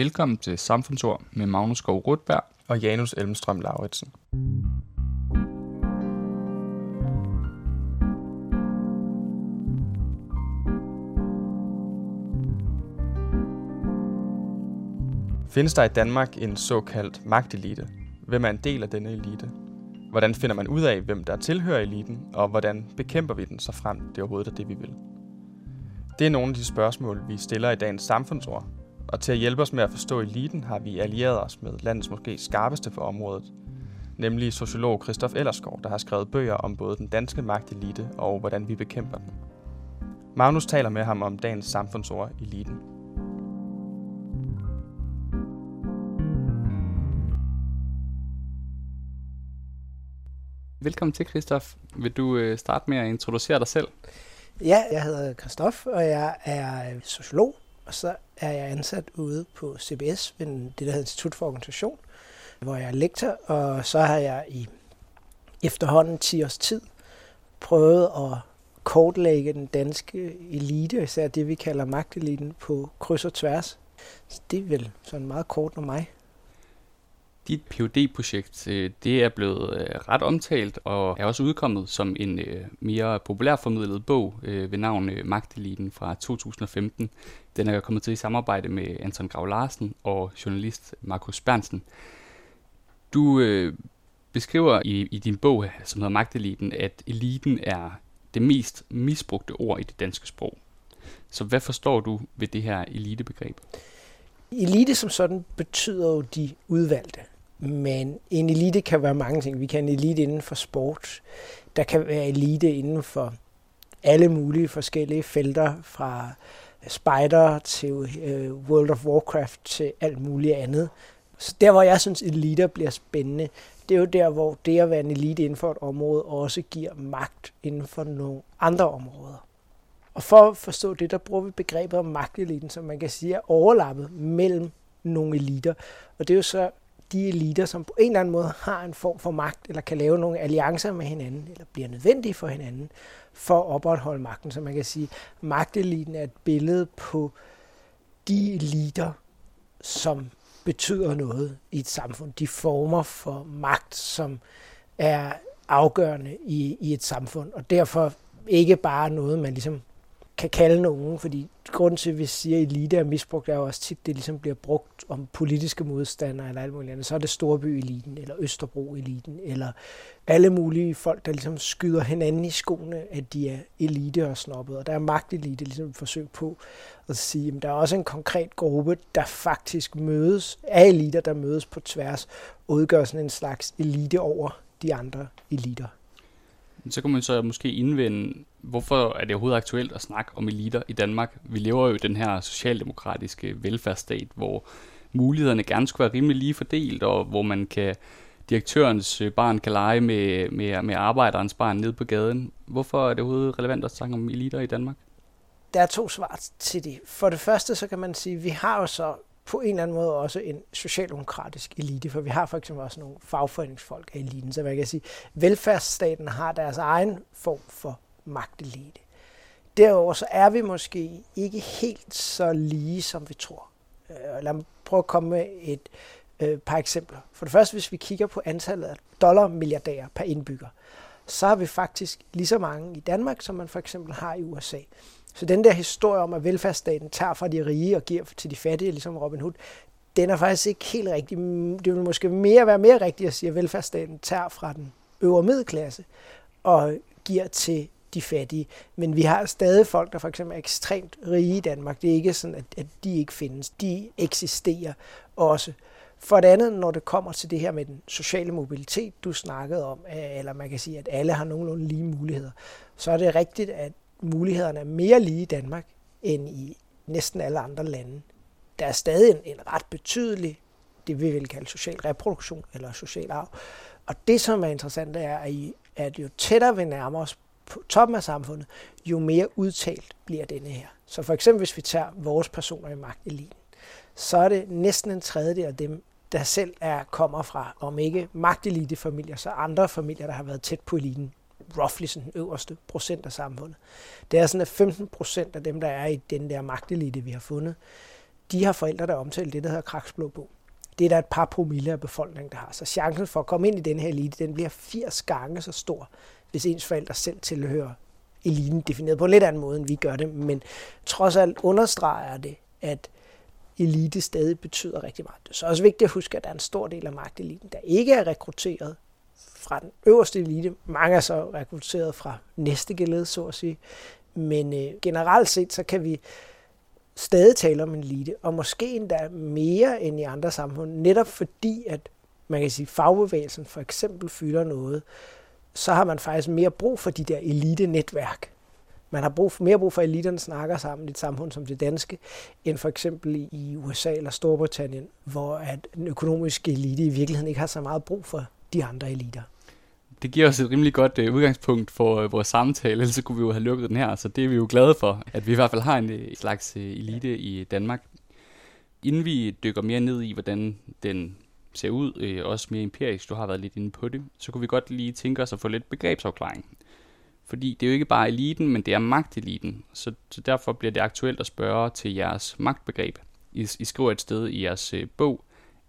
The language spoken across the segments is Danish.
Velkommen til Samfundsord med Magnus Skov Rutberg og Janus Elmstrøm Lauritsen. Findes der i Danmark en såkaldt magtelite? Hvem er en del af denne elite? Hvordan finder man ud af, hvem der tilhører eliten, og hvordan bekæmper vi den, så frem det overhovedet er det, vi vil? Det er nogle af de spørgsmål, vi stiller i dagens samfundsord, og til at hjælpe os med at forstå eliten, har vi allieret os med landets måske skarpeste for området, nemlig sociolog Christoph Ellerskov, der har skrevet bøger om både den danske magtelite og hvordan vi bekæmper den. Magnus taler med ham om dagens samfundsord, eliten. Velkommen til, Christoph. Vil du øh, starte med at introducere dig selv? Ja, jeg hedder Christoph, og jeg er sociolog, og så er jeg ansat ude på CBS, ved det der hedder Institut for Organisation, hvor jeg er lektor, og så har jeg i efterhånden 10 års tid prøvet at kortlægge den danske elite, især det vi kalder magteliten, på kryds og tværs. Så det er vel sådan meget kort om mig dit phd projekt øh, det er blevet øh, ret omtalt og er også udkommet som en øh, mere populærformidlet bog ved navn Magteliten fra 2015. Den er kommet til i samarbejde med Anton Grav Larsen og journalist Markus Bernsen. Du beskriver i, i din bog, som hedder Magteliten, at eliten er det mest misbrugte ord i det danske sprog. Så hvad forstår du ved det her elitebegreb? Elite som sådan betyder jo de udvalgte. Men en elite kan være mange ting. Vi kan en elite inden for sport. Der kan være elite inden for alle mulige forskellige felter, fra spider til øh, World of Warcraft til alt muligt andet. Så der, hvor jeg synes, eliter bliver spændende, det er jo der, hvor det at være en elite inden for et område også giver magt inden for nogle andre områder. Og for at forstå det, der bruger vi begrebet om magteliten, som man kan sige er overlappet mellem nogle eliter. Og det er jo så de eliter, som på en eller anden måde har en form for magt, eller kan lave nogle alliancer med hinanden, eller bliver nødvendige for hinanden, for at opretholde magten. Så man kan sige, at magteliten er et billede på de eliter, som betyder noget i et samfund. De former for magt, som er afgørende i, i et samfund, og derfor ikke bare noget, man ligesom kan kalde nogen, fordi grunden til, at vi siger, at elite er misbrugt, er jo også tit, det ligesom bliver brugt om politiske modstandere eller alt muligt andet. Så er det Storby-eliten, eller Østerbro-eliten, eller alle mulige folk, der ligesom skyder hinanden i skoene, at de er elite og snobbet. Og der er magtelite ligesom et forsøg på at sige, at der er også en konkret gruppe, der faktisk mødes, af eliter, der mødes på tværs, og udgør sådan en slags elite over de andre eliter. Så kan man så måske indvende, hvorfor er det overhovedet aktuelt at snakke om eliter i Danmark? Vi lever jo i den her socialdemokratiske velfærdsstat, hvor mulighederne gerne skulle være rimelig lige fordelt, og hvor man kan direktørens barn kan lege med, med, med arbejderens barn nede på gaden. Hvorfor er det overhovedet relevant at snakke om eliter i Danmark? Der er to svar til det. For det første, så kan man sige, at vi har jo så på en eller anden måde også en socialdemokratisk elite, for vi har for eksempel også nogle fagforeningsfolk af eliten, så man kan sige, at velfærdsstaten har deres egen form for magtelite. Derover så er vi måske ikke helt så lige, som vi tror. Øh, lad mig prøve at komme med et øh, par eksempler. For det første, hvis vi kigger på antallet af dollarmilliardærer per indbygger, så har vi faktisk lige så mange i Danmark, som man for eksempel har i USA. Så den der historie om, at velfærdsstaten tager fra de rige og giver til de fattige, ligesom Robin Hood, den er faktisk ikke helt rigtig. Det vil måske mere være mere rigtigt at sige, at velfærdsstaten tager fra den øvre middelklasse og giver til de fattige. Men vi har stadig folk, der for eksempel er ekstremt rige i Danmark. Det er ikke sådan, at, at de ikke findes. De eksisterer også. For det andet, når det kommer til det her med den sociale mobilitet, du snakkede om, eller man kan sige, at alle har nogenlunde lige muligheder, så er det rigtigt, at mulighederne er mere lige i Danmark end i næsten alle andre lande. Der er stadig en, en ret betydelig, det vi vil kalde social reproduktion eller social arv. Og det, som er interessant, er, at jo tættere vi nærmer os på toppen af samfundet, jo mere udtalt bliver denne her. Så for eksempel, hvis vi tager vores personer i magteliten, så er det næsten en tredjedel af dem, der selv er kommer fra, om ikke magtelite-familier, så andre familier, der har været tæt på eliten roughly sådan den øverste procent af samfundet. Det er sådan, at 15 procent af dem, der er i den der magtelite, vi har fundet, de har forældre, der omtaler det, der hedder kraksblå bog. Det er der et par promille af befolkningen, der har. Så chancen for at komme ind i den her elite, den bliver 80 gange så stor, hvis ens forældre selv tilhører eliten, defineret på en lidt anden måde, end vi gør det. Men trods alt understreger det, at elite stadig betyder rigtig meget. Det er så også vigtigt at huske, at der er en stor del af magteliten, der ikke er rekrutteret fra den øverste elite. Mange er så rekrutteret fra næste geled, så at sige. Men øh, generelt set, så kan vi stadig tale om en elite, og måske endda mere end i andre samfund, netop fordi, at man kan sige, fagbevægelsen for eksempel fylder noget, så har man faktisk mere brug for de der elite-netværk. Man har brug for, mere brug for, at eliterne snakker sammen i et samfund som det danske, end for eksempel i USA eller Storbritannien, hvor at den økonomiske elite i virkeligheden ikke har så meget brug for de andre eliter. Det giver os et rimelig godt øh, udgangspunkt for øh, vores samtale, ellers så kunne vi jo have lukket den her, så det er vi jo glade for, at vi i hvert fald har en øh, slags øh, elite i Danmark. Inden vi dykker mere ned i, hvordan den ser ud, øh, også mere empirisk, du har været lidt inde på det, så kunne vi godt lige tænke os at få lidt begrebsafklaring. Fordi det er jo ikke bare eliten, men det er magteliten. Så, så derfor bliver det aktuelt at spørge til jeres magtbegreb. I, I skriver et sted i jeres øh, bog,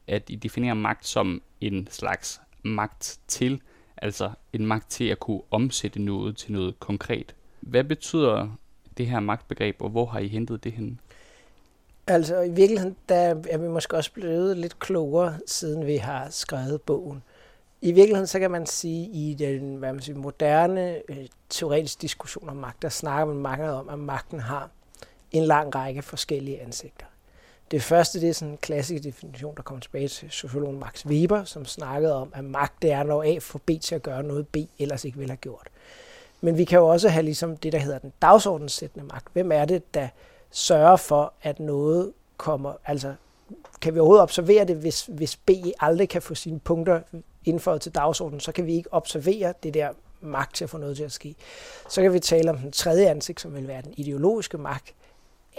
at I definerer magt som en slags magt til, altså en magt til at kunne omsætte noget til noget konkret. Hvad betyder det her magtbegreb, og hvor har I hentet det hen? Altså i virkeligheden, der er vi måske også blevet lidt klogere, siden vi har skrevet bogen. I virkeligheden, så kan man sige, i den hvad man siger, moderne øh, teoretiske diskussion om magt, der snakker man mange om, at magten har en lang række forskellige ansigter. Det første det er sådan en klassisk definition, der kommer tilbage til sociologen Max Weber, som snakkede om, at magt det er, når A får B til at gøre noget, B ellers ikke ville have gjort. Men vi kan jo også have ligesom det, der hedder den dagsordenssættende magt. Hvem er det, der sørger for, at noget kommer, altså kan vi overhovedet observere det, hvis, hvis B aldrig kan få sine punkter indføjet til dagsordenen, så kan vi ikke observere det der magt til at få noget til at ske. Så kan vi tale om den tredje ansigt, som vil være den ideologiske magt,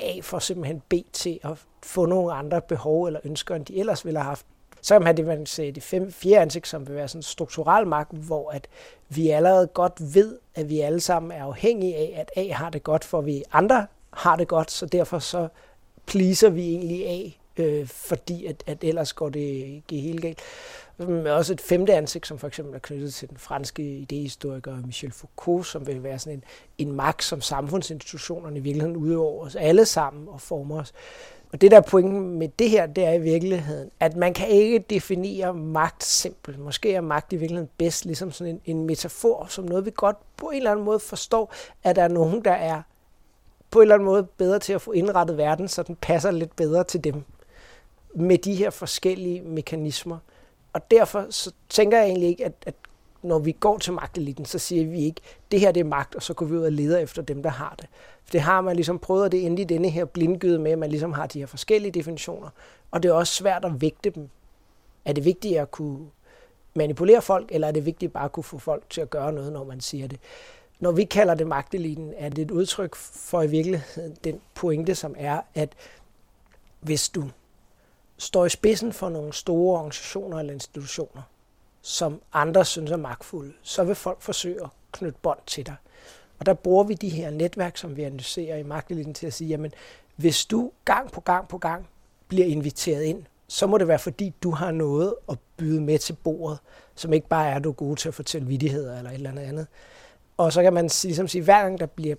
A for simpelthen B til at få nogle andre behov eller ønsker, end de ellers ville have haft. Så kan man have det, man siger, det fem, fjerde ansigt, som vil være sådan en strukturel magt, hvor at vi allerede godt ved, at vi alle sammen er afhængige af, at A har det godt, for vi andre har det godt, så derfor så pleaser vi egentlig A, øh, fordi at, at ellers går det, det helt galt. Men også et femte ansigt, som for eksempel er knyttet til den franske idehistoriker Michel Foucault, som vil være sådan en, en magt, som samfundsinstitutionerne i virkeligheden udøver os alle sammen og former os. Og det der pointen med det her, det er i virkeligheden, at man kan ikke definere magt simpelt. Måske er magt i virkeligheden bedst ligesom sådan en, en metafor, som noget vi godt på en eller anden måde forstår, at der er nogen, der er på en eller anden måde bedre til at få indrettet verden, så den passer lidt bedre til dem med de her forskellige mekanismer. Og derfor så tænker jeg egentlig ikke, at, at når vi går til magteliten, så siger vi ikke, det her det er magt, og så går vi ud og leder efter dem, der har det. For det har man ligesom prøvet det ind i denne her blindgyde med, at man ligesom har de her forskellige definitioner, og det er også svært at vægte dem. Er det vigtigt at kunne manipulere folk, eller er det vigtigt bare at kunne få folk til at gøre noget, når man siger det? Når vi kalder det magteliten, er det et udtryk for i virkeligheden den pointe, som er, at hvis du står i spidsen for nogle store organisationer eller institutioner, som andre synes er magtfulde, så vil folk forsøge at knytte bånd til dig. Og der bruger vi de her netværk, som vi analyserer i magteliten til at sige, jamen hvis du gang på gang på gang bliver inviteret ind, så må det være fordi, du har noget at byde med til bordet, som ikke bare er, at du er god til at fortælle vidigheder eller et eller andet andet. Og så kan man ligesom sige, hver gang der bliver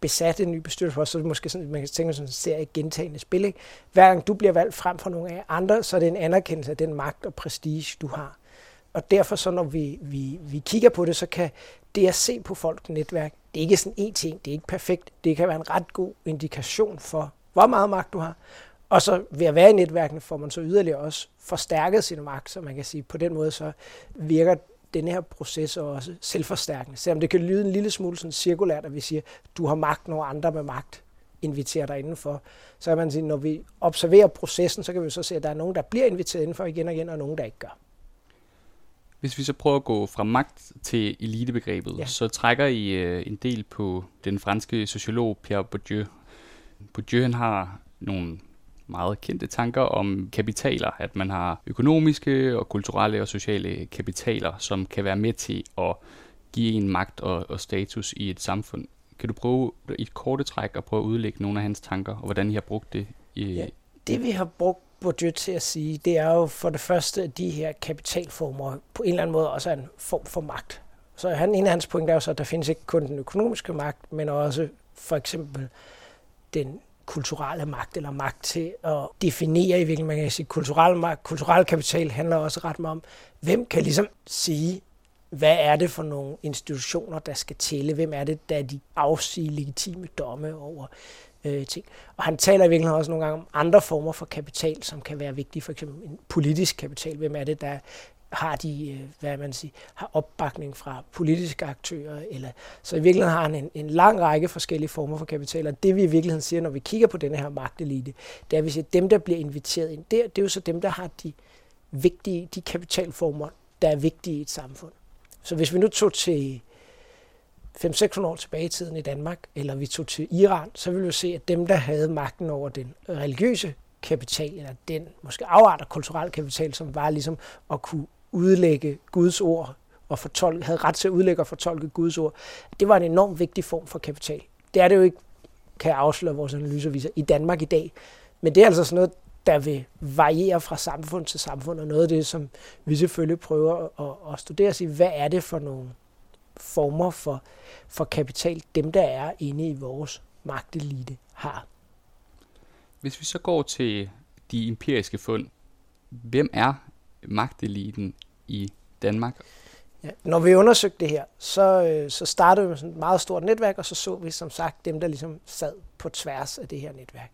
besat en ny bestyrelse, så er det måske sådan, man kan tænke sådan en serie gentagende spil. Ikke? Hver gang du bliver valgt frem for nogle af andre, så er det en anerkendelse af den magt og prestige, du har. Og derfor så, når vi, vi, vi kigger på det, så kan det at se på folk netværk, det er ikke sådan en ting, det er ikke perfekt. Det kan være en ret god indikation for, hvor meget magt du har. Og så ved at være i netværkene, får man så yderligere også forstærket sin magt, så man kan sige, på den måde så virker den her proces er også selvforstærkende. Selvom det kan lyde en lille smule sådan cirkulært, at vi siger, du har magt, når andre med magt inviterer dig indenfor. Så kan man sige, når vi observerer processen, så kan vi så se, at der er nogen, der bliver inviteret indenfor igen og igen, og nogen, der ikke gør. Hvis vi så prøver at gå fra magt til elitebegrebet, ja. så trækker I øh, en del på den franske sociolog Pierre Bourdieu. Bourdieu han har nogle meget kendte tanker om kapitaler, at man har økonomiske og kulturelle og sociale kapitaler, som kan være med til at give en magt og, og status i et samfund. Kan du prøve i et korte træk at prøve at udlægge nogle af hans tanker, og hvordan I har brugt det i, ja. Det vi har brugt Bourdieu til at sige, det er jo for det første, at de her kapitalformer på en eller anden måde også er en form for magt. Så han, en af hans pointer er jo så, at der findes ikke kun den økonomiske magt, men også for eksempel den kulturelle magt, eller magt til at definere i hvilken man kan sige, kulturel magt, kulturel kapital handler også ret meget om, hvem kan ligesom sige, hvad er det for nogle institutioner, der skal tælle? Hvem er det, der de afsiger legitime domme over øh, ting? Og han taler i virkeligheden også nogle gange om andre former for kapital, som kan være vigtige. For eksempel en politisk kapital. Hvem er det, der har de, øh, hvad man siger, har opbakning fra politiske aktører. Eller, så i virkeligheden har han en, en lang række forskellige former for kapital, og det vi i virkeligheden siger, når vi kigger på denne her magtelite, det er, at vi siger, at dem, der bliver inviteret ind, der, det er jo så dem, der har de vigtige, de kapitalformer, der er vigtige i et samfund. Så hvis vi nu tog til 500-600 år tilbage i tiden i Danmark, eller vi tog til Iran, så ville vi se, at dem, der havde magten over den religiøse kapital, eller den måske afart af kulturel kapital, som var ligesom at kunne udlægge Guds ord og fortolke, havde ret til at udlægge og fortolke Guds ord, det var en enormt vigtig form for kapital. Det er det jo ikke, kan jeg afsløre vores analyser viser, i Danmark i dag. Men det er altså sådan noget, der vil variere fra samfund til samfund, og noget af det, som vi selvfølgelig prøver at, at studere, og sige, hvad er det for nogle former for, for kapital, dem der er inde i vores magtelite har. Hvis vi så går til de empiriske fund, hvem er magteliten i Danmark? Ja, når vi undersøgte det her, så, øh, så startede vi med sådan et meget stort netværk, og så så vi som sagt dem, der ligesom sad på tværs af det her netværk.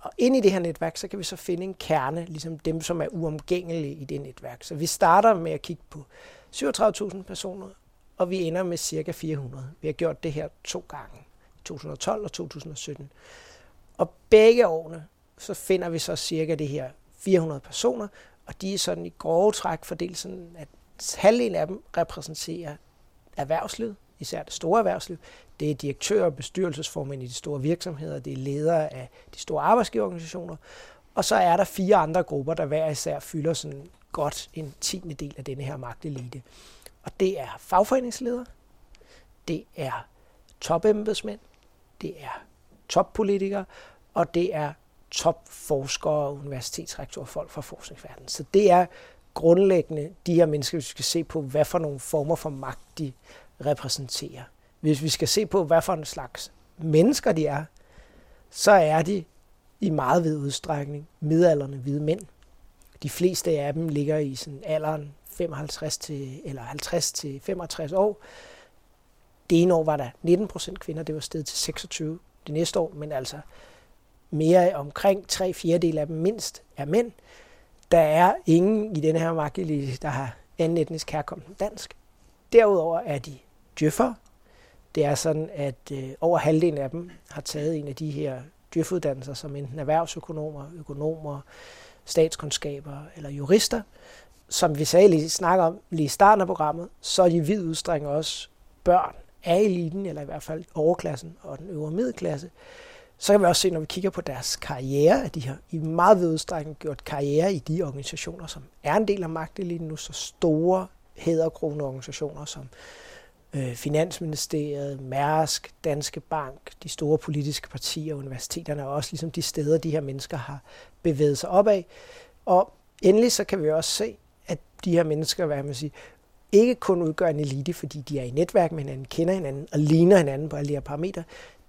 Og ind i det her netværk, så kan vi så finde en kerne, ligesom dem, som er uomgængelige i det netværk. Så vi starter med at kigge på 37.000 personer, og vi ender med cirka 400. Vi har gjort det her to gange, 2012 og 2017. Og begge årene, så finder vi så cirka det her 400 personer, og de er sådan i grove træk fordelt sådan, at halvdelen af dem repræsenterer erhvervslivet, især det store erhvervsliv. Det er direktører og bestyrelsesformænd i de store virksomheder, det er ledere af de store arbejdsgiverorganisationer, og så er der fire andre grupper, der hver især fylder sådan godt en tiende del af denne her magtelite. Og det er fagforeningsledere, det er topembedsmænd, det er toppolitikere, og det er topforskere og universitetsrektorer, folk fra forskningsverdenen. Så det er grundlæggende de her mennesker, vi skal se på, hvad for nogle former for magt de repræsenterer. Hvis vi skal se på, hvad for en slags mennesker de er, så er de i meget vid udstrækning midalderne hvide mænd. De fleste af dem ligger i sådan alderen 55 til, eller 50 til 65 år. Det ene år var der 19 procent kvinder, det var stedet til 26 det næste år, men altså mere omkring tre fjerdedel af dem mindst er mænd. Der er ingen i den her magtelite, der har anden etnisk herkomst end dansk. Derudover er de djøffere. Det er sådan, at øh, over halvdelen af dem har taget en af de her djøfuddannelser, som enten erhvervsøkonomer, økonomer, statskundskaber eller jurister. Som vi sagde lige snakker om lige i starten af programmet, så er de vid udstrækning også børn af eliten, eller i hvert fald overklassen og den øvre middelklasse. Så kan vi også se, når vi kigger på deres karriere, at de har i meget vid udstrækning gjort karriere i de organisationer, som er en del af magteliten nu, så store hæderkronede organisationer som øh, Finansministeriet, Mærsk, Danske Bank, de store politiske partier universiteterne er også ligesom de steder, de her mennesker har bevæget sig op af. Og endelig så kan vi også se, at de her mennesker, hvad man sige, ikke kun udgør en elite, fordi de er i netværk med hinanden, kender hinanden og ligner hinanden på alle de her parametre,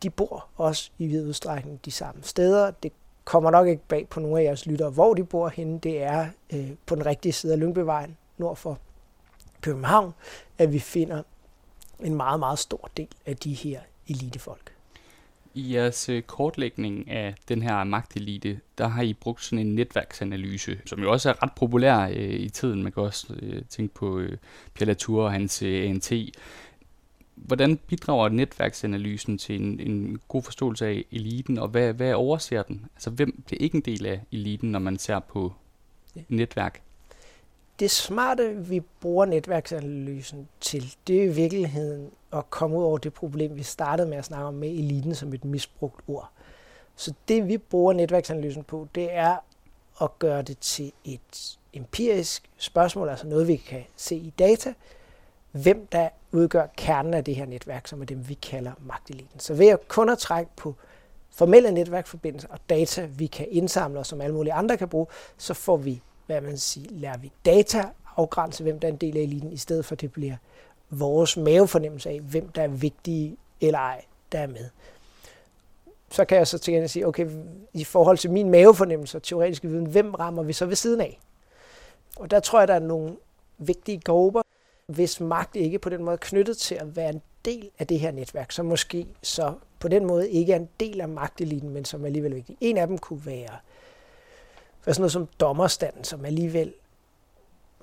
de bor også i vid udstrækning de samme steder. Det kommer nok ikke bag på nogle af jeres lyttere, hvor de bor henne. Det er øh, på den rigtige side af Lyngbyvejen, nord for København, at vi finder en meget, meget stor del af de her elitefolk. I jeres øh, kortlægning af den her magtelite, der har I brugt sådan en netværksanalyse, som jo også er ret populær øh, i tiden. Man kan også øh, tænke på øh, Pierre Latour og hans øh, ANT. Hvordan bidrager netværksanalysen til en, en god forståelse af eliten, og hvad, hvad overser den? Altså, hvem bliver ikke en del af eliten, når man ser på ja. netværk? Det smarte, vi bruger netværksanalysen til, det er i virkeligheden at komme ud over det problem, vi startede med at snakke om med eliten som et misbrugt ord. Så det, vi bruger netværksanalysen på, det er at gøre det til et empirisk spørgsmål, altså noget, vi kan se i data, hvem der udgør kernen af det her netværk, som er dem, vi kalder magteliten. Så ved at kun at trække på formelle netværksforbindelser og data, vi kan indsamle, og som alle mulige andre kan bruge, så får vi, hvad man siger, lærer vi data afgrænse, hvem der er en del af eliten, i stedet for at det bliver vores mavefornemmelse af, hvem der er vigtige eller ej, der er med. Så kan jeg så til sige, okay, i forhold til min mavefornemmelse og teoretiske viden, hvem rammer vi så ved siden af? Og der tror jeg, der er nogle vigtige grupper, hvis magt ikke på den måde er knyttet til at være en del af det her netværk, som måske så på den måde ikke er en del af magteliten, men som er alligevel vigtig. En af dem kunne være for sådan noget som dommerstanden, som alligevel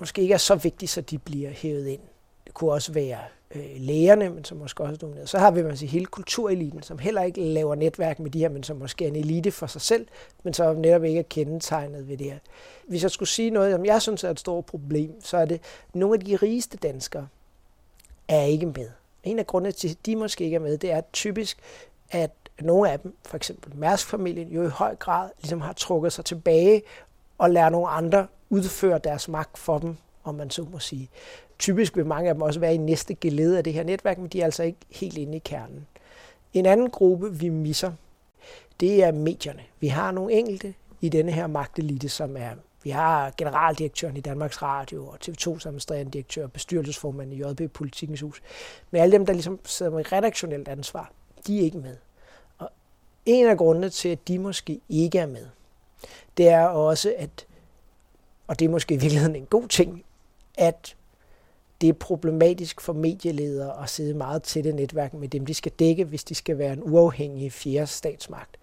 måske ikke er så vigtig, så de bliver hævet ind. Det kunne også være øh, lægerne, men som måske også er domineret. Så har vi man siger, hele kultureliten, som heller ikke laver netværk med de her, men som måske er en elite for sig selv, men som netop ikke er kendetegnet ved det her. Hvis jeg skulle sige noget, som jeg synes er et stort problem, så er det, at nogle af de rigeste danskere er ikke med. En af grundene til, at de måske ikke er med, det er typisk, at nogle af dem, for eksempel Mærsk-familien, jo i høj grad ligesom har trukket sig tilbage og lærer nogle andre udføre deres magt for dem, om man så må sige. Typisk vil mange af dem også være i næste geled af det her netværk, men de er altså ikke helt inde i kernen. En anden gruppe, vi misser, det er medierne. Vi har nogle enkelte i denne her magtelite, som er vi har generaldirektøren i Danmarks Radio og TV2 administrerende direktør og bestyrelsesformand i JB Politikens Hus. Men alle dem, der ligesom sidder med redaktionelt ansvar, de er ikke med. Og en af grundene til, at de måske ikke er med, det er også, at, og det er måske i virkeligheden en god ting, at det er problematisk for medieledere at sidde meget tæt i netværk med dem, de skal dække, hvis de skal være en uafhængig fjerde statsmagt.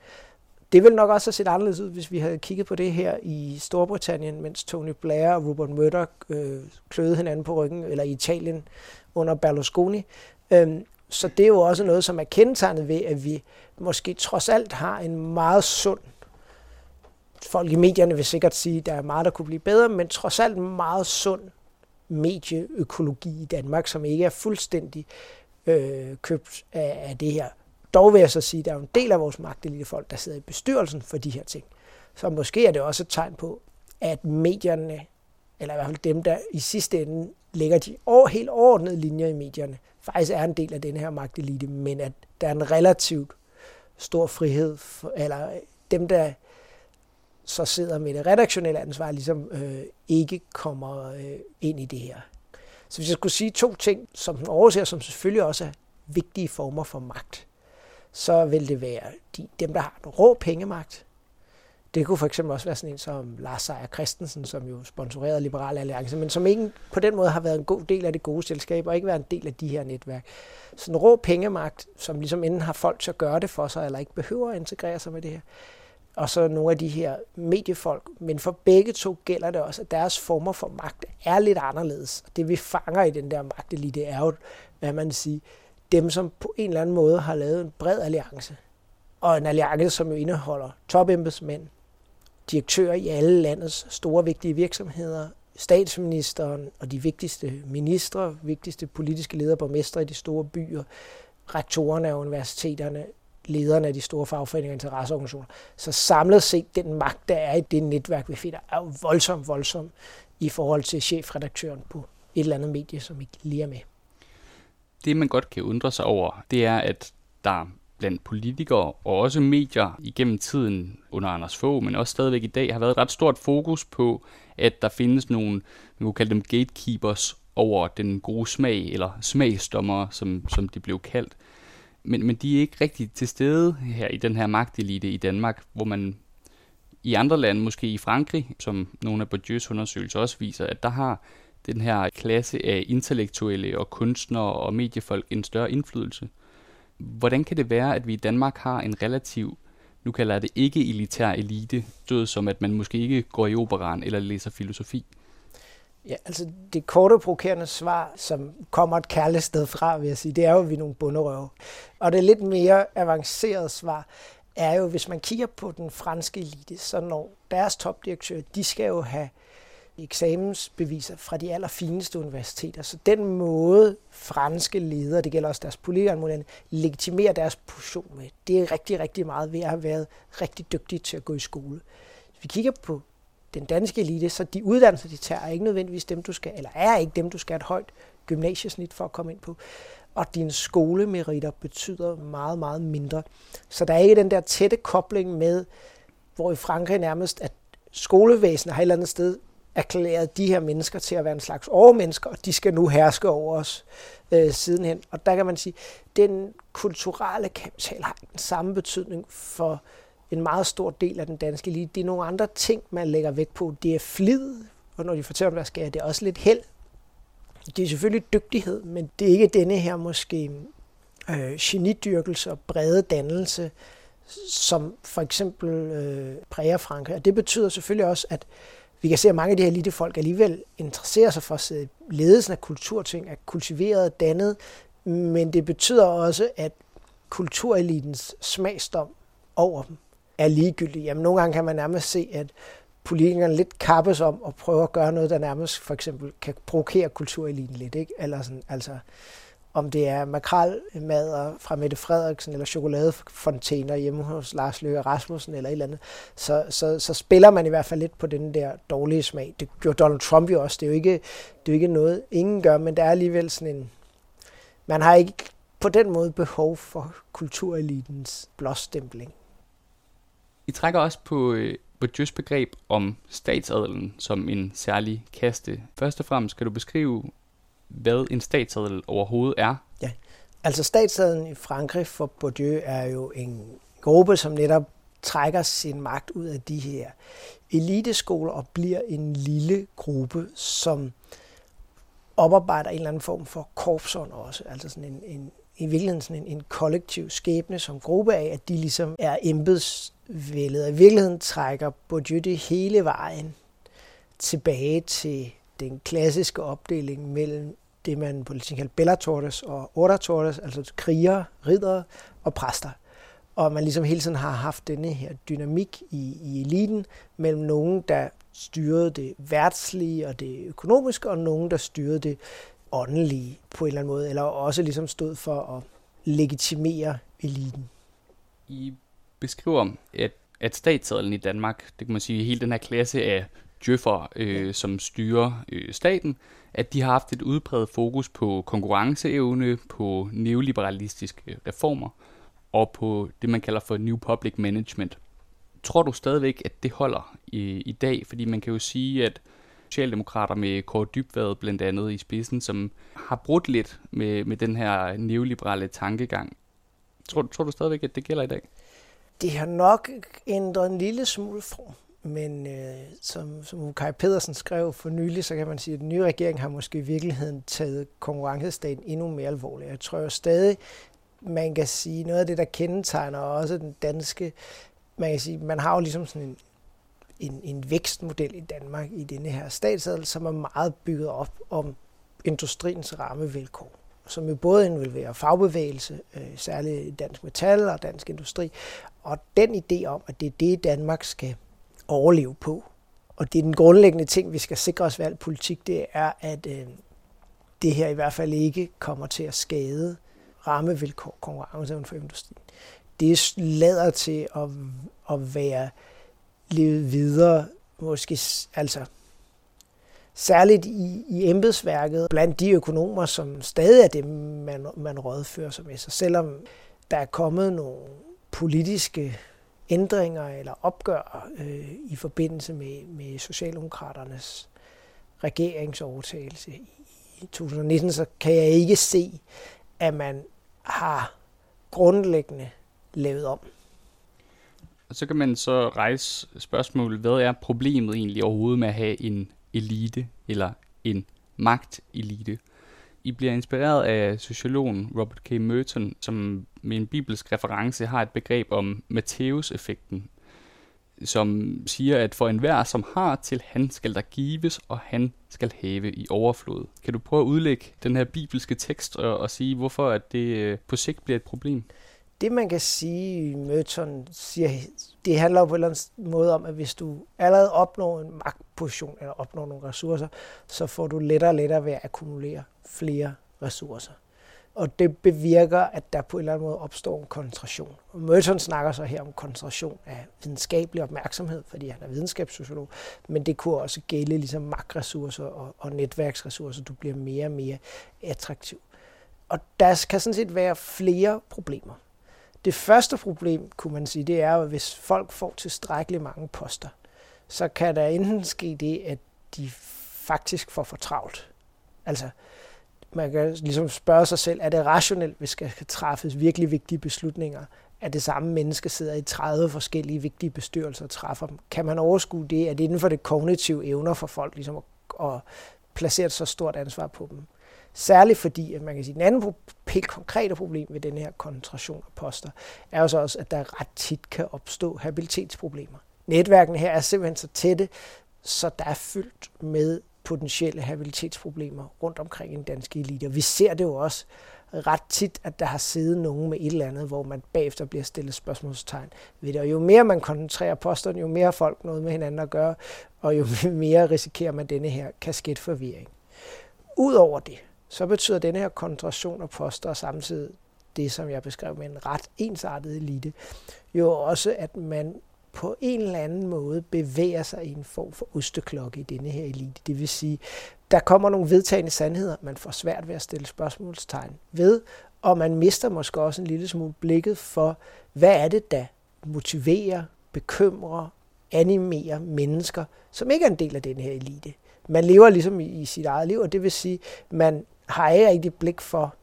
Det ville nok også have set anderledes ud, hvis vi havde kigget på det her i Storbritannien, mens Tony Blair og Rupert Murdoch øh, kløede hinanden på ryggen, eller i Italien under Berlusconi. Øhm, så det er jo også noget, som er kendetegnet ved, at vi måske trods alt har en meget sund folk i medierne vil sikkert sige, at der er meget, der kunne blive bedre, men trods alt meget sund medieøkologi i Danmark, som ikke er fuldstændig øh, købt af, af det her. Dog vil jeg så sige, at der er en del af vores magtelite folk, der sidder i bestyrelsen for de her ting. Så måske er det også et tegn på, at medierne, eller i hvert fald dem, der i sidste ende lægger de over, helt overordnede linjer i medierne, faktisk er en del af den her magtelite, men at der er en relativt stor frihed, for, eller dem, der så sidder med det redaktionelle ansvar, ligesom øh, ikke kommer øh, ind i det her. Så hvis jeg skulle sige to ting, som den overser, som selvfølgelig også er vigtige former for magt, så vil det være de, dem, der har en rå pengemagt. Det kunne for eksempel også være sådan en som Lars Seier Christensen, som jo sponsorerede Liberale Alliance, men som ikke på den måde har været en god del af det gode selskab, og ikke været en del af de her netværk. Så en rå pengemagt, som ligesom enten har folk til at gøre det for sig, eller ikke behøver at integrere sig med det her, og så nogle af de her mediefolk. Men for begge to gælder det også, at deres former for magt er lidt anderledes. Det vi fanger i den der magtelite er jo, hvad man siger, dem som på en eller anden måde har lavet en bred alliance. Og en alliance, som jo indeholder topembedsmænd, direktører i alle landets store vigtige virksomheder, statsministeren og de vigtigste ministre, vigtigste politiske ledere, borgmestre i de store byer, rektorerne af universiteterne, lederne af de store fagforeninger og interesseorganisationer. Så samlet set, den magt, der er i det netværk, vi finder, er jo voldsomt, voldsom i forhold til chefredaktøren på et eller andet medie, som ikke lige er med. Det, man godt kan undre sig over, det er, at der blandt politikere og også medier igennem tiden under Anders Fogh, men også stadigvæk i dag, har været et ret stort fokus på, at der findes nogle, man kunne kalde dem gatekeepers over den gode smag, eller smagsdommer, som, som de blev kaldt men, men de er ikke rigtig til stede her i den her magtelite i Danmark, hvor man i andre lande, måske i Frankrig, som nogle af Bourdieu's undersøgelser også viser, at der har den her klasse af intellektuelle og kunstnere og mediefolk en større indflydelse. Hvordan kan det være, at vi i Danmark har en relativ, nu kalder jeg det ikke elitær elite, død som at man måske ikke går i operan eller læser filosofi? Ja, altså det korte provokerende svar, som kommer et kærligt sted fra, vil jeg sige, det er jo, at vi er nogle bunderøve. Og det lidt mere avancerede svar er jo, hvis man kigger på den franske elite, så når deres topdirektører, de skal jo have eksamensbeviser fra de allerfineste universiteter. Så den måde franske ledere, det gælder også deres politikere, legitimerer deres position med, det er rigtig, rigtig meget ved at have været rigtig dygtige til at gå i skole. Hvis vi kigger på den danske elite, så de uddannelser, de tager, er ikke nødvendigvis dem, du skal, eller er ikke dem, du skal have et højt gymnasiesnit for at komme ind på. og dine skolemeritter betyder meget, meget mindre. Så der er ikke den der tætte kobling med, hvor i Frankrig nærmest, at skolevæsenet har et eller andet sted erklæret de her mennesker til at være en slags overmennesker, og de skal nu herske over os øh, sidenhen. Og der kan man sige, at den kulturelle kapital har den samme betydning for en meget stor del af den danske elite. Det er nogle andre ting, man lægger vægt på. Det er flid, og når de fortæller, om hvad skal det er også lidt held. Det er selvfølgelig dygtighed, men det er ikke denne her måske øh, genidyrkelse og brede dannelse, som for eksempel øh, præger Frankrig. Og det betyder selvfølgelig også, at vi kan se, at mange af de her elitefolk alligevel interesserer sig for ledelsen af kulturting, er kultiveret, dannet, men det betyder også, at kulturelitens smagsdom over dem er ligegyldig. Jamen, nogle gange kan man nærmest se, at politikerne lidt kappes om at prøve at gøre noget, der nærmest for eksempel kan provokere kultureliten lidt. Ikke? Eller sådan, altså, om det er makralmadder fra Mette Frederiksen, eller chokoladefontæner hjemme hos Lars Løkke Rasmussen, eller et eller andet, så, så, så spiller man i hvert fald lidt på den der dårlige smag. Det gjorde Donald Trump jo også. Det er jo ikke, det er jo ikke noget, ingen gør, men der er alligevel sådan en... Man har ikke på den måde behov for kulturelitens blåstempling. I trækker også på øh, Bourdieu's begreb om statsadelen som en særlig kaste. Først og fremmest skal du beskrive, hvad en statsadel overhovedet er. Ja, altså statsadelen i Frankrig for Bourdieu er jo en gruppe, som netop trækker sin magt ud af de her eliteskoler og bliver en lille gruppe, som oparbejder en eller anden form for korpsånd også, altså sådan en, en i virkeligheden sådan en, en kollektiv skæbne som gruppe af, at de ligesom er vældet. Og i virkeligheden trækker Bourdieu det hele vejen tilbage til den klassiske opdeling mellem det, man på latin kalder bellatortes og ordatortes, altså krigere, riddere og præster. Og man ligesom hele tiden har haft denne her dynamik i, i eliten mellem nogen, der styrede det værtslige og det økonomiske, og nogen, der styrede det åndelige på en eller anden måde, eller også ligesom stod for at legitimere eliten. I beskriver, at, at statsadelen i Danmark, det kan man sige, hele den her klasse af djøffer, øh, som styrer øh, staten, at de har haft et udbredt fokus på konkurrenceevne, på neoliberalistiske reformer og på det, man kalder for New Public Management. Tror du stadigvæk, at det holder i, i dag? Fordi man kan jo sige, at Socialdemokrater med Kåre Dybvad blandt andet i spidsen, som har brudt lidt med, med den her neoliberale tankegang. Tror, tror du stadigvæk, at det gælder i dag? Det har nok ændret en lille smule form. Men øh, som, som Kai Pedersen skrev for nylig, så kan man sige, at den nye regering har måske i virkeligheden taget konkurrencestaten endnu mere alvorligt. Jeg tror jo stadig, man kan sige, noget af det, der kendetegner også den danske, man kan sige, man har jo ligesom sådan en, en, en vækstmodel i Danmark i denne her statsadel, som er meget bygget op om industriens rammevilkår som jo både involverer fagbevægelse, øh, særligt dansk metal og dansk industri, og den idé om, at det er det, Danmark skal overleve på. Og det er den grundlæggende ting, vi skal sikre os ved al politik, det er, at øh, det her i hvert fald ikke kommer til at skade rammevilkår konkurrenceevnen for industrien. Det lader til at, at være levet videre, måske altså særligt i, i embedsværket, blandt de økonomer, som stadig er dem, man, man rådfører sig med. Så selvom der er kommet nogle politiske ændringer eller opgør øh, i forbindelse med, med Socialdemokraternes regeringsovertagelse i 2019, så kan jeg ikke se, at man har grundlæggende lavet om. Og så kan man så rejse spørgsmålet, hvad er problemet egentlig overhovedet med at have en elite eller en magtelite? I bliver inspireret af sociologen Robert K. Merton, som med en bibelsk reference har et begreb om Matthæus-effekten, som siger, at for enhver, som har til, han skal der gives, og han skal have i overflod. Kan du prøve at udlægge den her bibelske tekst og, og sige, hvorfor at det øh, på sigt bliver et problem? Det man kan sige, Merton siger, det handler på en eller anden måde om, at hvis du allerede opnår en magtposition eller opnår nogle ressourcer, så får du lettere og lettere ved at akkumulere flere ressourcer. Og det bevirker, at der på en eller anden måde opstår en koncentration. Og Merton snakker så her om koncentration af videnskabelig opmærksomhed, fordi han er videnskabssociolog, men det kunne også gælde ligesom magtressourcer og, og netværksressourcer. Du bliver mere og mere attraktiv. og der kan sådan set være flere problemer. Det første problem, kunne man sige, det er, at hvis folk får tilstrækkeligt mange poster, så kan der enten ske det, at de faktisk får for travlt. Altså, man kan ligesom spørge sig selv, er det rationelt, hvis der skal træffes virkelig vigtige beslutninger, at det samme menneske sidder i 30 forskellige vigtige bestyrelser og træffer dem? Kan man overskue det? Er det inden for det kognitive evner for folk ligesom at, at placere et så stort ansvar på dem? Særligt fordi, at man kan sige, at den anden helt konkrete problem ved den her koncentration af poster, er jo så også, at der ret tit kan opstå habilitetsproblemer. Netværkene her er simpelthen så tætte, så der er fyldt med potentielle habilitetsproblemer rundt omkring i den danske elite. Og vi ser det jo også ret tit, at der har siddet nogen med et eller andet, hvor man bagefter bliver stillet spørgsmålstegn ved det. Og jo mere man koncentrerer posterne, jo mere folk noget med hinanden at gøre, og jo mere risikerer man denne her kasketforvirring. Udover det, så betyder denne her koncentration af poster og samtidig det, som jeg beskrev med en ret ensartet elite, jo også, at man på en eller anden måde bevæger sig i en form for osteklokke i denne her elite. Det vil sige, der kommer nogle vedtagende sandheder, man får svært ved at stille spørgsmålstegn ved, og man mister måske også en lille smule blikket for, hvad er det, der motiverer, bekymrer, animerer mennesker, som ikke er en del af den her elite. Man lever ligesom i, i sit eget liv, og det vil sige, man har ikke rigtig blik for,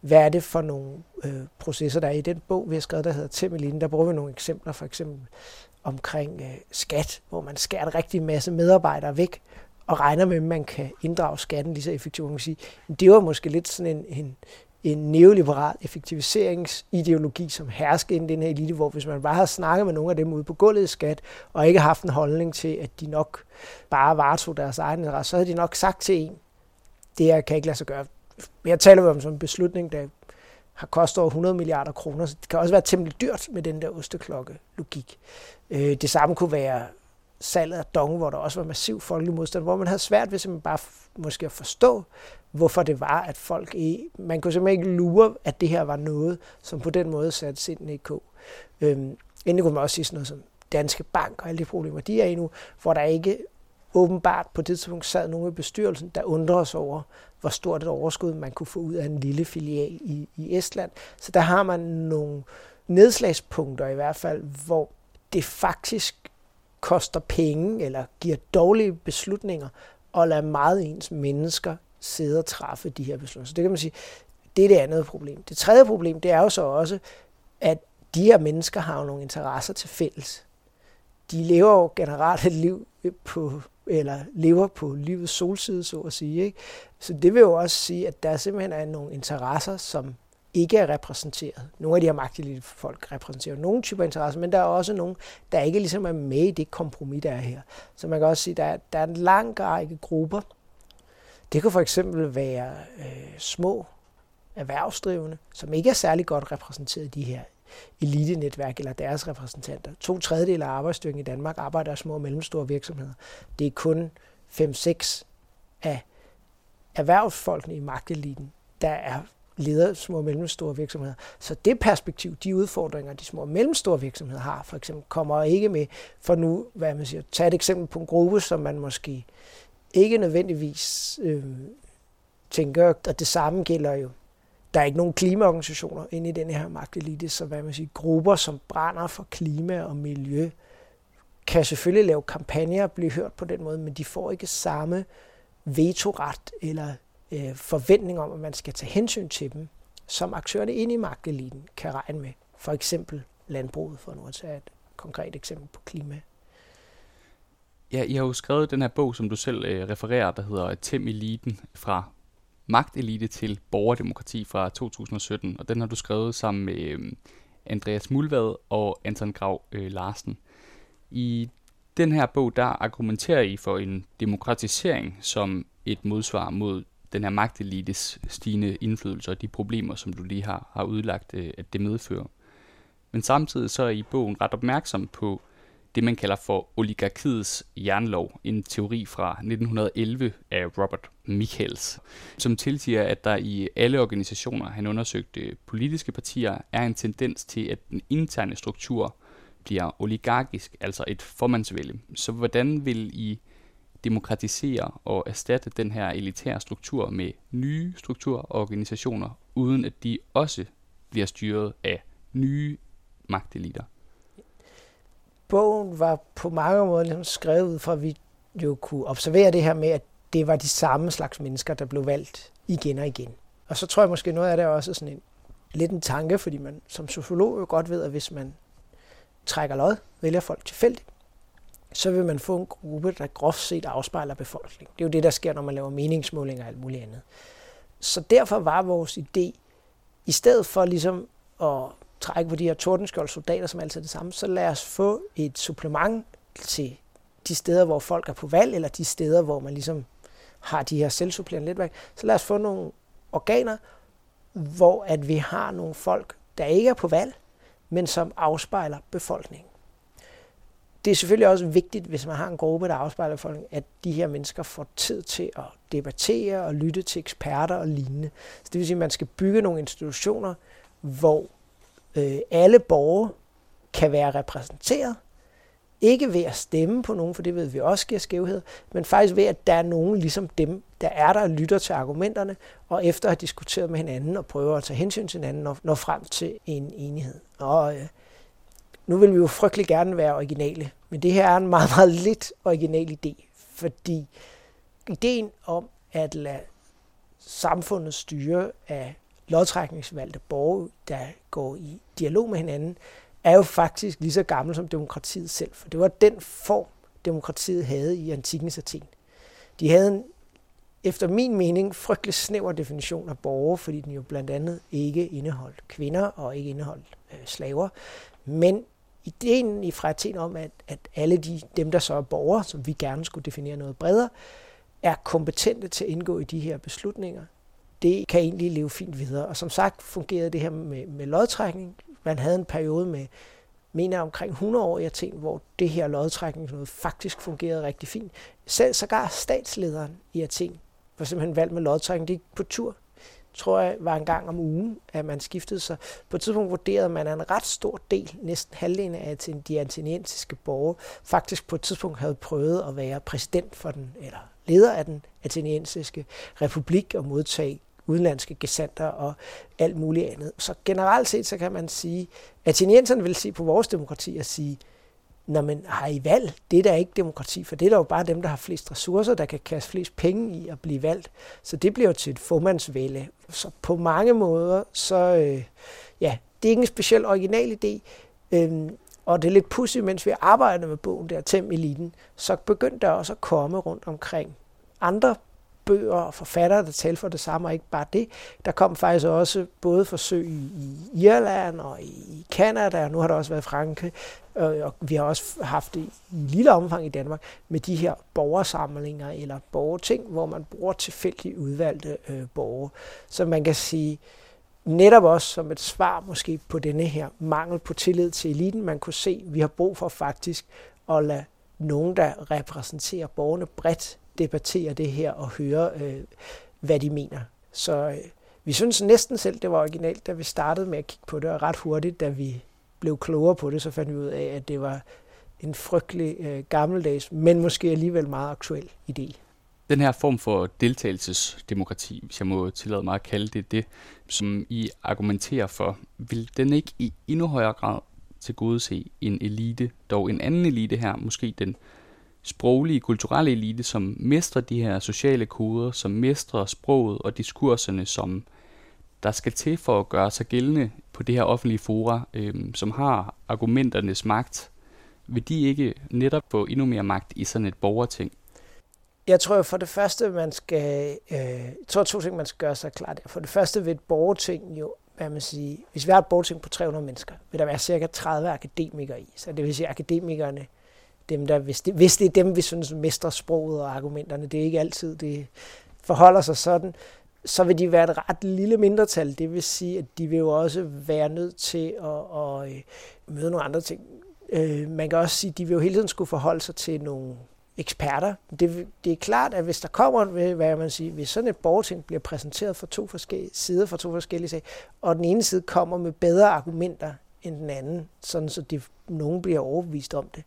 hvad er det for nogle øh, processer, der er i den bog, vi har skrevet, der hedder Temelin. Der bruger vi nogle eksempler, for eksempel omkring øh, skat, hvor man skærer en rigtig masse medarbejdere væk, og regner med, at man kan inddrage skatten lige så effektivt. Man kan sige, det var måske lidt sådan en, en, en neoliberal effektiviseringsideologi, som hersker inden den her elite, hvor hvis man bare havde snakket med nogle af dem ude på gulvet i skat, og ikke haft en holdning til, at de nok bare varetog deres egen interesse, så havde de nok sagt til en, det her kan ikke lade sig gøre. Jeg taler om sådan en beslutning, der har kostet over 100 milliarder kroner, så det kan også være temmelig dyrt med den der osteklokke-logik. Øh, det samme kunne være salget af Dong, hvor der også var massiv folkelig modstand, hvor man havde svært ved simpelthen bare måske at forstå, hvorfor det var, at folk ikke... Man kunne simpelthen ikke lure, at det her var noget, som på den måde satte sindene i kog. Øhm, endelig kunne man også sige sådan noget som Danske Bank og alle de problemer, de er i nu, hvor der ikke åbenbart på det tidspunkt sad nogle i bestyrelsen, der undrede sig over, hvor stort et overskud man kunne få ud af en lille filial i, i Estland. Så der har man nogle nedslagspunkter i hvert fald, hvor det faktisk koster penge eller giver dårlige beslutninger og lade meget ens mennesker sidde og træffe de her beslutninger. Så det kan man sige, det er det andet problem. Det tredje problem, det er jo så også, at de her mennesker har jo nogle interesser til fælles. De lever jo generelt et liv på, eller lever på livets solside, så at sige. Ikke? Så det vil jo også sige, at der simpelthen er nogle interesser, som ikke er repræsenteret. Nogle af de her magtelige folk repræsenterer nogle typer interesser, men der er også nogle, der ikke ligesom er med i det kompromis, der er her. Så man kan også sige, at der er, der er en lang række grupper. Det kan for eksempel være øh, små erhvervsdrivende, som ikke er særlig godt repræsenteret i de her elitenetværk eller deres repræsentanter. To tredjedel af arbejdsstyrken i Danmark arbejder i små og mellemstore virksomheder. Det er kun 5-6 af erhvervsfolkene i magteliten, der er leder små og mellemstore virksomheder. Så det perspektiv, de udfordringer, de små og mellemstore virksomheder har, for eksempel, kommer ikke med for nu, hvad man siger, tage et eksempel på en gruppe, som man måske ikke nødvendigvis øh, tænker, og det samme gælder jo. Der er ikke nogen klimaorganisationer inde i den her magtelite, så hvad man siger, grupper, som brænder for klima og miljø, kan selvfølgelig lave kampagner og blive hørt på den måde, men de får ikke samme vetoret eller øh, forventning om, at man skal tage hensyn til dem, som aktørerne inde i magteliten kan regne med. For eksempel landbruget, for nu at tage et konkret eksempel på klima. Ja, I har jo skrevet den her bog, som du selv øh, refererer, der hedder Tem Eliten fra magtelite til borgerdemokrati fra 2017, og den har du skrevet sammen med øhm, Andreas Mulvad og Anton Grav øh, Larsen. I den her bog, der argumenterer I for en demokratisering som et modsvar mod den her magtelites stigende indflydelse og de problemer, som du lige har, har udlagt, øh, at det medfører. Men samtidig så er I bogen ret opmærksom på det, man kalder for oligarkiets jernlov, en teori fra 1911 af Robert Michels, som tilsiger, at der i alle organisationer, han undersøgte politiske partier, er en tendens til, at den interne struktur bliver oligarkisk, altså et formandsvælde. Så hvordan vil I demokratisere og erstatte den her elitære struktur med nye strukturer og organisationer uden at de også bliver styret af nye magteliter. Bogen var på mange måder ligesom skrevet ud fra, at vi jo kunne observere det her med, at det var de samme slags mennesker, der blev valgt igen og igen. Og så tror jeg måske noget af det er også sådan en, lidt en tanke, fordi man som sociolog jo godt ved, at hvis man trækker lod, vælger folk tilfældigt, så vil man få en gruppe, der groft set afspejler befolkningen. Det er jo det, der sker, når man laver meningsmålinger og alt muligt andet. Så derfor var vores idé, i stedet for ligesom at trække på de her tordenskjold soldater, som altid det samme, så lad os få et supplement til de steder, hvor folk er på valg, eller de steder, hvor man ligesom har de her selvsupplerende netværk. Så lad os få nogle organer, hvor at vi har nogle folk, der ikke er på valg, men som afspejler befolkningen. Det er selvfølgelig også vigtigt, hvis man har en gruppe, der afspejler befolkningen, at de her mennesker får tid til at debattere og lytte til eksperter og lignende. Så det vil sige, at man skal bygge nogle institutioner, hvor øh, alle borgere kan være repræsenteret, ikke ved at stemme på nogen, for det ved vi også giver skævhed, men faktisk ved, at der er nogen ligesom dem, der er der og lytter til argumenterne, og efter at have diskuteret med hinanden og prøver at tage hensyn til hinanden, og når frem til en enighed. Og øh, nu vil vi jo frygtelig gerne være originale, men det her er en meget, meget lidt original idé, fordi ideen om at lade samfundet styre af lodtrækningsvalgte borgere, der går i dialog med hinanden, er jo faktisk lige så gammel som demokratiet selv. For det var den form, demokratiet havde i antikens Athen. De havde en, efter min mening, frygtelig snæver definition af borgere, fordi den jo blandt andet ikke indeholdt kvinder og ikke indeholdt øh, slaver. Men ideen i fra Athen om, at, at alle de, dem, der så er borgere, som vi gerne skulle definere noget bredere, er kompetente til at indgå i de her beslutninger, det kan egentlig leve fint videre. Og som sagt fungerede det her med, med lodtrækning man havde en periode med, mener omkring 100 år i Athen, hvor det her lodtrækning faktisk fungerede rigtig fint. Selv sågar statslederen i Athen var simpelthen valgt med lodtrækning. De gik på tur tror jeg, var en gang om ugen, at man skiftede sig. På et tidspunkt vurderede man, at en ret stor del, næsten halvdelen af de ateniensiske borgere, faktisk på et tidspunkt havde prøvet at være præsident for den, eller leder af den ateniensiske republik og modtage udenlandske gesandter og alt muligt andet. Så generelt set, så kan man sige, at atenienserne vil se på vores demokrati og sige, når man har I valg, det er da ikke demokrati, for det er da jo bare dem, der har flest ressourcer, der kan kaste flest penge i at blive valgt. Så det bliver jo til et formandsvælde. Så på mange måder, så øh, ja, det er ikke en speciel original idé. Øhm, og det er lidt pudsigt, mens vi arbejder med bogen der, Tem Eliten, så begyndte der også at komme rundt omkring andre bøger og forfattere, der talte for det samme, og ikke bare det. Der kom faktisk også både forsøg i, Irland og i Kanada, og nu har der også været Frankrig, og vi har også haft det i lille omfang i Danmark, med de her borgersamlinger eller borgerting, hvor man bruger tilfældigt udvalgte øh, borgere. Så man kan sige, netop også som et svar måske på denne her mangel på tillid til eliten, man kunne se, at vi har brug for faktisk at lade nogen, der repræsenterer borgerne bredt, debattere det her og høre, øh, hvad de mener. Så øh, vi synes næsten selv, det var originalt, da vi startede med at kigge på det, og ret hurtigt, da vi blev klogere på det, så fandt vi ud af, at det var en frygtelig øh, gammeldags, men måske alligevel meget aktuel idé. Den her form for deltagelsesdemokrati, hvis jeg må tillade mig at kalde det det, som I argumenterer for, vil den ikke i endnu højere grad til gode se en elite, dog en anden elite her, måske den sproglige, kulturelle elite, som mestrer de her sociale koder, som mestrer sproget og diskurserne, som der skal til for at gøre sig gældende på det her offentlige fora, øh, som har argumenternes magt, vil de ikke netop få endnu mere magt i sådan et borgerting? Jeg tror for det første, man skal, øh, jeg tror to ting, man skal gøre sig klart. For det første vil et borgerting jo, hvad man sige, hvis vi har et borgerting på 300 mennesker, vil der være cirka 30 akademikere i. Så det vil sige, at akademikerne dem, der, hvis, det, hvis det er dem, vi synes mestrer sproget og argumenterne, det er ikke altid, det forholder sig sådan, så vil de være et ret lille mindretal. Det vil sige, at de vil jo også være nødt til at, at, øh, møde nogle andre ting. Øh, man kan også sige, at de vil jo hele tiden skulle forholde sig til nogle eksperter. Det, det er klart, at hvis der kommer, hvad man siger, hvis sådan et borgerting bliver præsenteret fra to forskellige sider, fra to forskellige sager, og den ene side kommer med bedre argumenter end den anden, sådan så de, nogen bliver overbevist om det,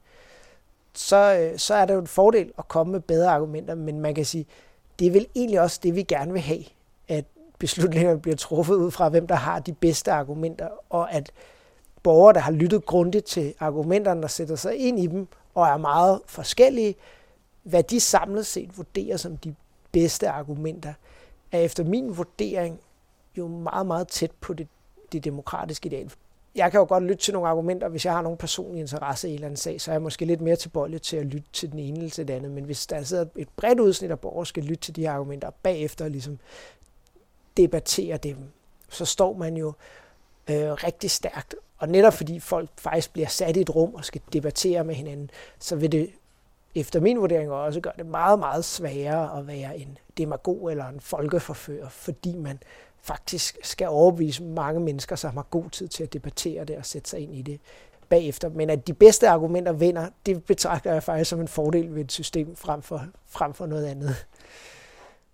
så, øh, så er det jo en fordel at komme med bedre argumenter, men man kan sige, det er vel egentlig også det, vi gerne vil have, at beslutningerne bliver truffet ud fra, hvem der har de bedste argumenter, og at borgere, der har lyttet grundigt til argumenterne, og sætter sig ind i dem, og er meget forskellige, hvad de samlet set vurderer som de bedste argumenter, er efter min vurdering jo meget, meget tæt på det, det demokratiske ideal. Jeg kan jo godt lytte til nogle argumenter, hvis jeg har nogen personlig interesse i en eller anden sag, så er jeg måske lidt mere tilbøjelig til at lytte til den ene eller til den anden. Men hvis der sidder et bredt udsnit af borgere, skal lytte til de her argumenter, og bagefter ligesom debattere dem, så står man jo øh, rigtig stærkt. Og netop fordi folk faktisk bliver sat i et rum og skal debattere med hinanden, så vil det efter min vurdering også gøre det meget, meget sværere at være en demagog eller en folkeforfører, fordi man faktisk skal overbevise mange mennesker, som har god tid til at debattere det og sætte sig ind i det bagefter. Men at de bedste argumenter vinder, det betragter jeg faktisk som en fordel ved et system frem for, frem for noget andet.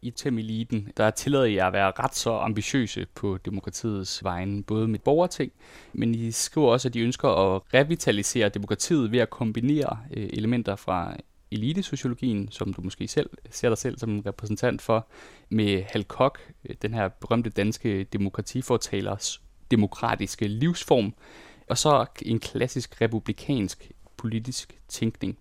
I Temeliten, der tillader jeg at være ret så ambitiøse på demokratiets vegne, både med borgerting, men I skriver også, at de ønsker at revitalisere demokratiet ved at kombinere øh, elementer fra elitesociologien, som du måske selv ser dig selv som repræsentant for, med Hal Koch, øh, den her berømte danske demokratifortalers demokratiske livsform, og så en klassisk republikansk politisk tænkning.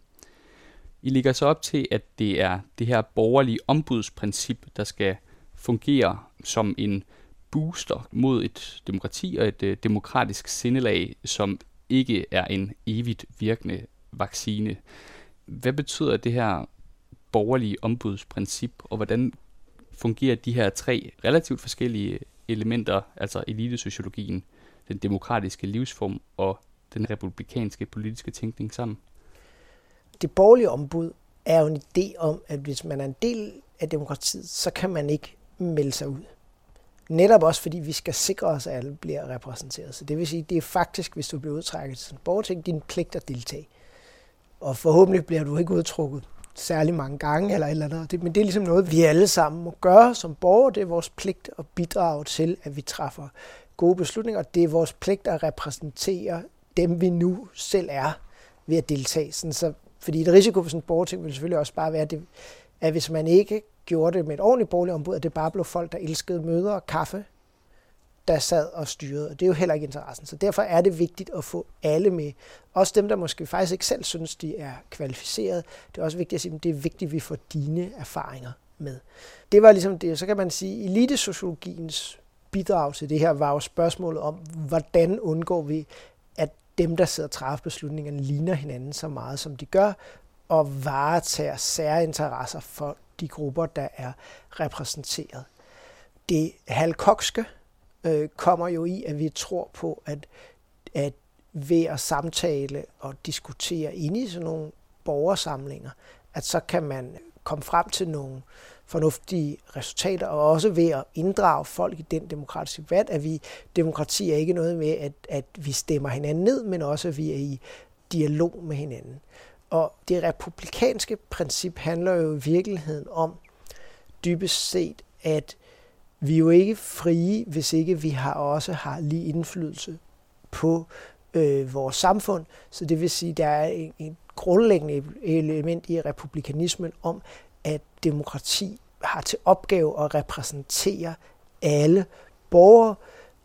I ligger så op til, at det er det her borgerlige ombudsprincip, der skal fungere som en booster mod et demokrati og et øh, demokratisk sindelag, som ikke er en evigt virkende vaccine. Hvad betyder det her borgerlige ombudsprincip, og hvordan fungerer de her tre relativt forskellige elementer, altså elitesociologien, den demokratiske livsform og den republikanske politiske tænkning sammen? Det borgerlige ombud er jo en idé om, at hvis man er en del af demokratiet, så kan man ikke melde sig ud. Netop også fordi vi skal sikre os, at alle bliver repræsenteret. Så det vil sige, det er faktisk, hvis du bliver udtrækket til en borgerting, din pligt at deltage og forhåbentlig bliver du ikke udtrukket særlig mange gange eller et eller andet. Men det er ligesom noget, vi alle sammen må gøre som borgere. Det er vores pligt at bidrage til, at vi træffer gode beslutninger. Det er vores pligt at repræsentere dem, vi nu selv er ved at deltage. Sådan så, fordi et risiko for sådan et borgerting vil selvfølgelig også bare være, at, det, at hvis man ikke gjorde det med et ordentligt borgerligt ombud, at det bare blev folk, der elskede møder og kaffe, der sad og styrede, og det er jo heller ikke interessen. Så derfor er det vigtigt at få alle med. Også dem, der måske faktisk ikke selv synes, de er kvalificeret. Det er også vigtigt at sige, at det er vigtigt, at vi får dine erfaringer med. Det var ligesom det. Så kan man sige, elitesociologiens bidrag til det her var jo spørgsmålet om, hvordan undgår vi, at dem, der sidder og træffer beslutningerne, ligner hinanden så meget, som de gør, og varetager særinteresser for de grupper, der er repræsenteret. Det halvkokske øh, kommer jo i, at vi tror på, at, at ved at samtale og diskutere inde i sådan nogle borgersamlinger, at så kan man komme frem til nogle fornuftige resultater, og også ved at inddrage folk i den demokratiske debat, at vi, demokrati er ikke noget med, at, at vi stemmer hinanden ned, men også at vi er i dialog med hinanden. Og det republikanske princip handler jo i virkeligheden om dybest set, at vi er jo ikke frie, hvis ikke vi har også har lige indflydelse på øh, vores samfund. Så det vil sige, at der er en, en grundlæggende element i republikanismen om, at demokrati har til opgave at repræsentere alle borgere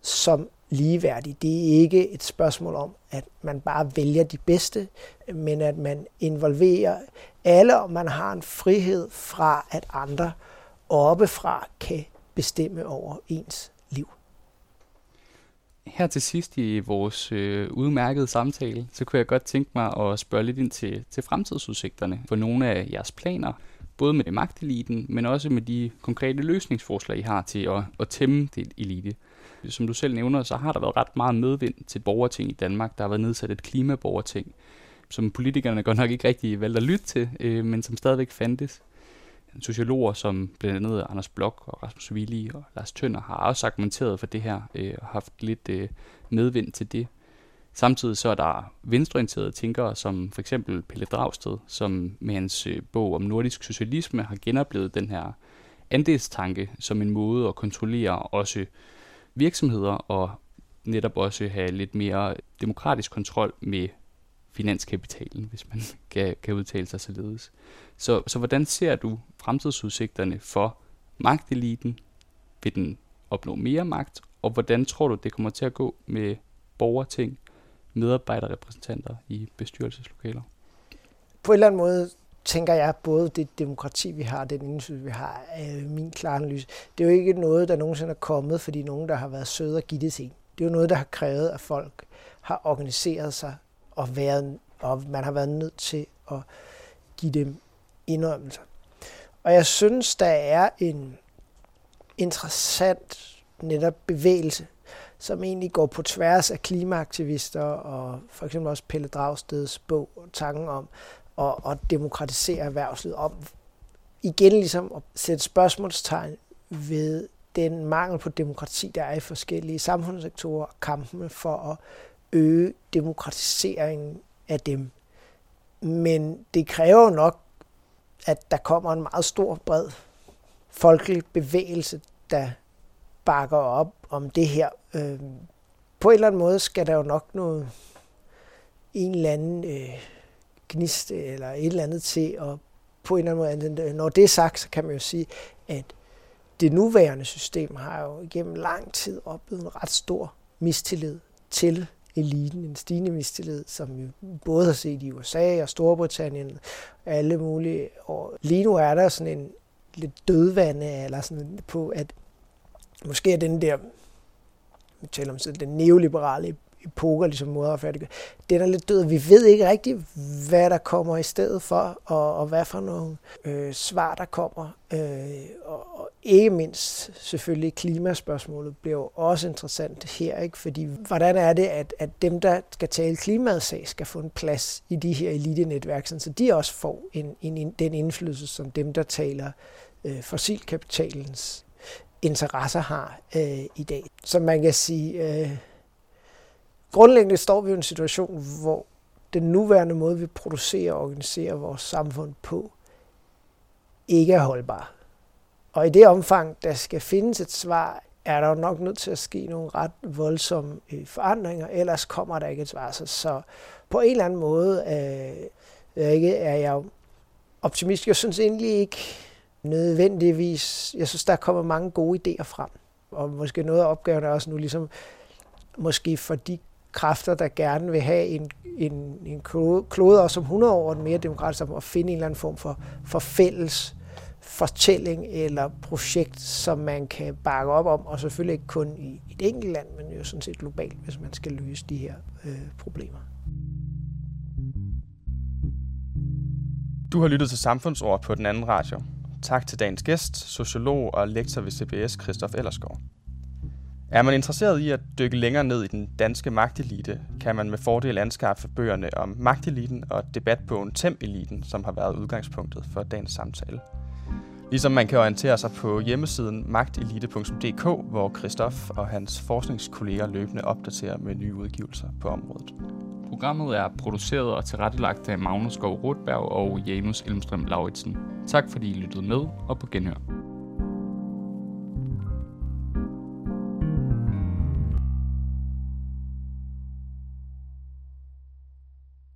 som ligeværdige. Det er ikke et spørgsmål om, at man bare vælger de bedste, men at man involverer alle, og man har en frihed fra, at andre oppefra kan bestemme over ens liv. Her til sidst i vores øh, udmærkede samtale, så kunne jeg godt tænke mig at spørge lidt ind til, til fremtidsudsigterne for nogle af jeres planer, både med det magteliten, men også med de konkrete løsningsforslag, I har til at, at tæmme det elite. Som du selv nævner, så har der været ret meget medvind til borgerting i Danmark. Der har været nedsat et klimaborgerting, som politikerne godt nok ikke rigtig valgte at lytte til, øh, men som stadigvæk fandtes sociologer som blandt andet Anders Blok og Rasmus Willi og Lars Tønder har også argumenteret for det her øh, og haft lidt øh, medvind til det. Samtidig så er der venstreorienterede tænkere som for eksempel Pelle Dragsted, som med hans øh, bog om nordisk socialisme har genoplevet den her andelstanke som en måde at kontrollere også virksomheder og netop også have lidt mere demokratisk kontrol med finanskapitalen, hvis man kan, kan udtale sig således. Så, så hvordan ser du fremtidsudsigterne for magteliten ved den opnå mere magt, og hvordan tror du, det kommer til at gå med borgerting, medarbejderrepræsentanter i bestyrelseslokaler? På en eller anden måde tænker jeg, både det demokrati, vi har, den indflydelse, vi har, øh, min klare analyse. Det er jo ikke noget, der nogensinde er kommet, fordi nogen, der har været søde og givet det til Det er jo noget, der har krævet, at folk har organiseret sig, og, været, og man har været nødt til at give dem indrømmelser. Og jeg synes, der er en interessant netop bevægelse, som egentlig går på tværs af klimaaktivister og for eksempel også Pelle Dragsteds bog og tanken om at, at demokratisere erhvervslivet, om igen ligesom at sætte spørgsmålstegn ved den mangel på demokrati, der er i forskellige samfundssektorer, kampen for at øge demokratiseringen af dem. Men det kræver nok, at der kommer en meget stor, bred folkelig bevægelse, der bakker op om det her. Øh, på en eller anden måde skal der jo nok noget, en eller anden øh, gnist eller et eller andet til at på en eller anden måde, når det er sagt, så kan man jo sige, at det nuværende system har jo igennem lang tid oplevet en ret stor mistillid til eliten, en stigende mistillid, som vi både har set i USA og Storbritannien og alle mulige. Og lige nu er der sådan en lidt dødvande, eller sådan på, at måske er den der, vi taler om sådan, den neoliberale epoker, ligesom måder at færdiggøre. Den er lidt død. Vi ved ikke rigtigt, hvad der kommer i stedet for, og, og hvad for nogle øh, svar, der kommer. Øh, og, og ikke mindst selvfølgelig klimaspørgsmålet bliver jo også interessant her, ikke? fordi hvordan er det, at, at dem, der skal tale klimasag, skal få en plads i de her elite-netværk, så de også får en, en, den indflydelse, som dem, der taler øh, fossilkapitalens interesser har øh, i dag. Så man kan sige, øh, grundlæggende står vi i en situation, hvor den nuværende måde, vi producerer og organiserer vores samfund på, ikke er holdbar. Og i det omfang, der skal findes et svar, er der jo nok nødt til at ske nogle ret voldsomme øh, forandringer, ellers kommer der ikke et svar. Så på en eller anden måde øh, ikke, er jeg optimist. Jeg synes egentlig ikke nødvendigvis, jeg synes, der kommer mange gode idéer frem. Og måske noget af opgaven er også nu ligesom, måske for de kræfter, der gerne vil have en, en, en klode, også om 100 år, en mere demokratisk at finde en eller anden form for, for fælles fortælling eller projekt, som man kan bakke op om, og selvfølgelig ikke kun i et enkelt land, men jo sådan set globalt, hvis man skal løse de her øh, problemer. Du har lyttet til Samfundsord på den anden radio. Tak til dagens gæst, sociolog og lektor ved CBS, Christoph Ellersgaard. Er man interesseret i at dykke længere ned i den danske magtelite, kan man med fordel anskaffe bøgerne om magteliten og debatbogen Temp-eliten, som har været udgangspunktet for dagens samtale. Ligesom man kan orientere sig på hjemmesiden magtelite.dk, hvor Christoph og hans forskningskolleger løbende opdaterer med nye udgivelser på området. Programmet er produceret og tilrettelagt af Magnus Skov Rotberg og Janus Elmstrøm Lauritsen. Tak fordi I lyttede med, og på genhør.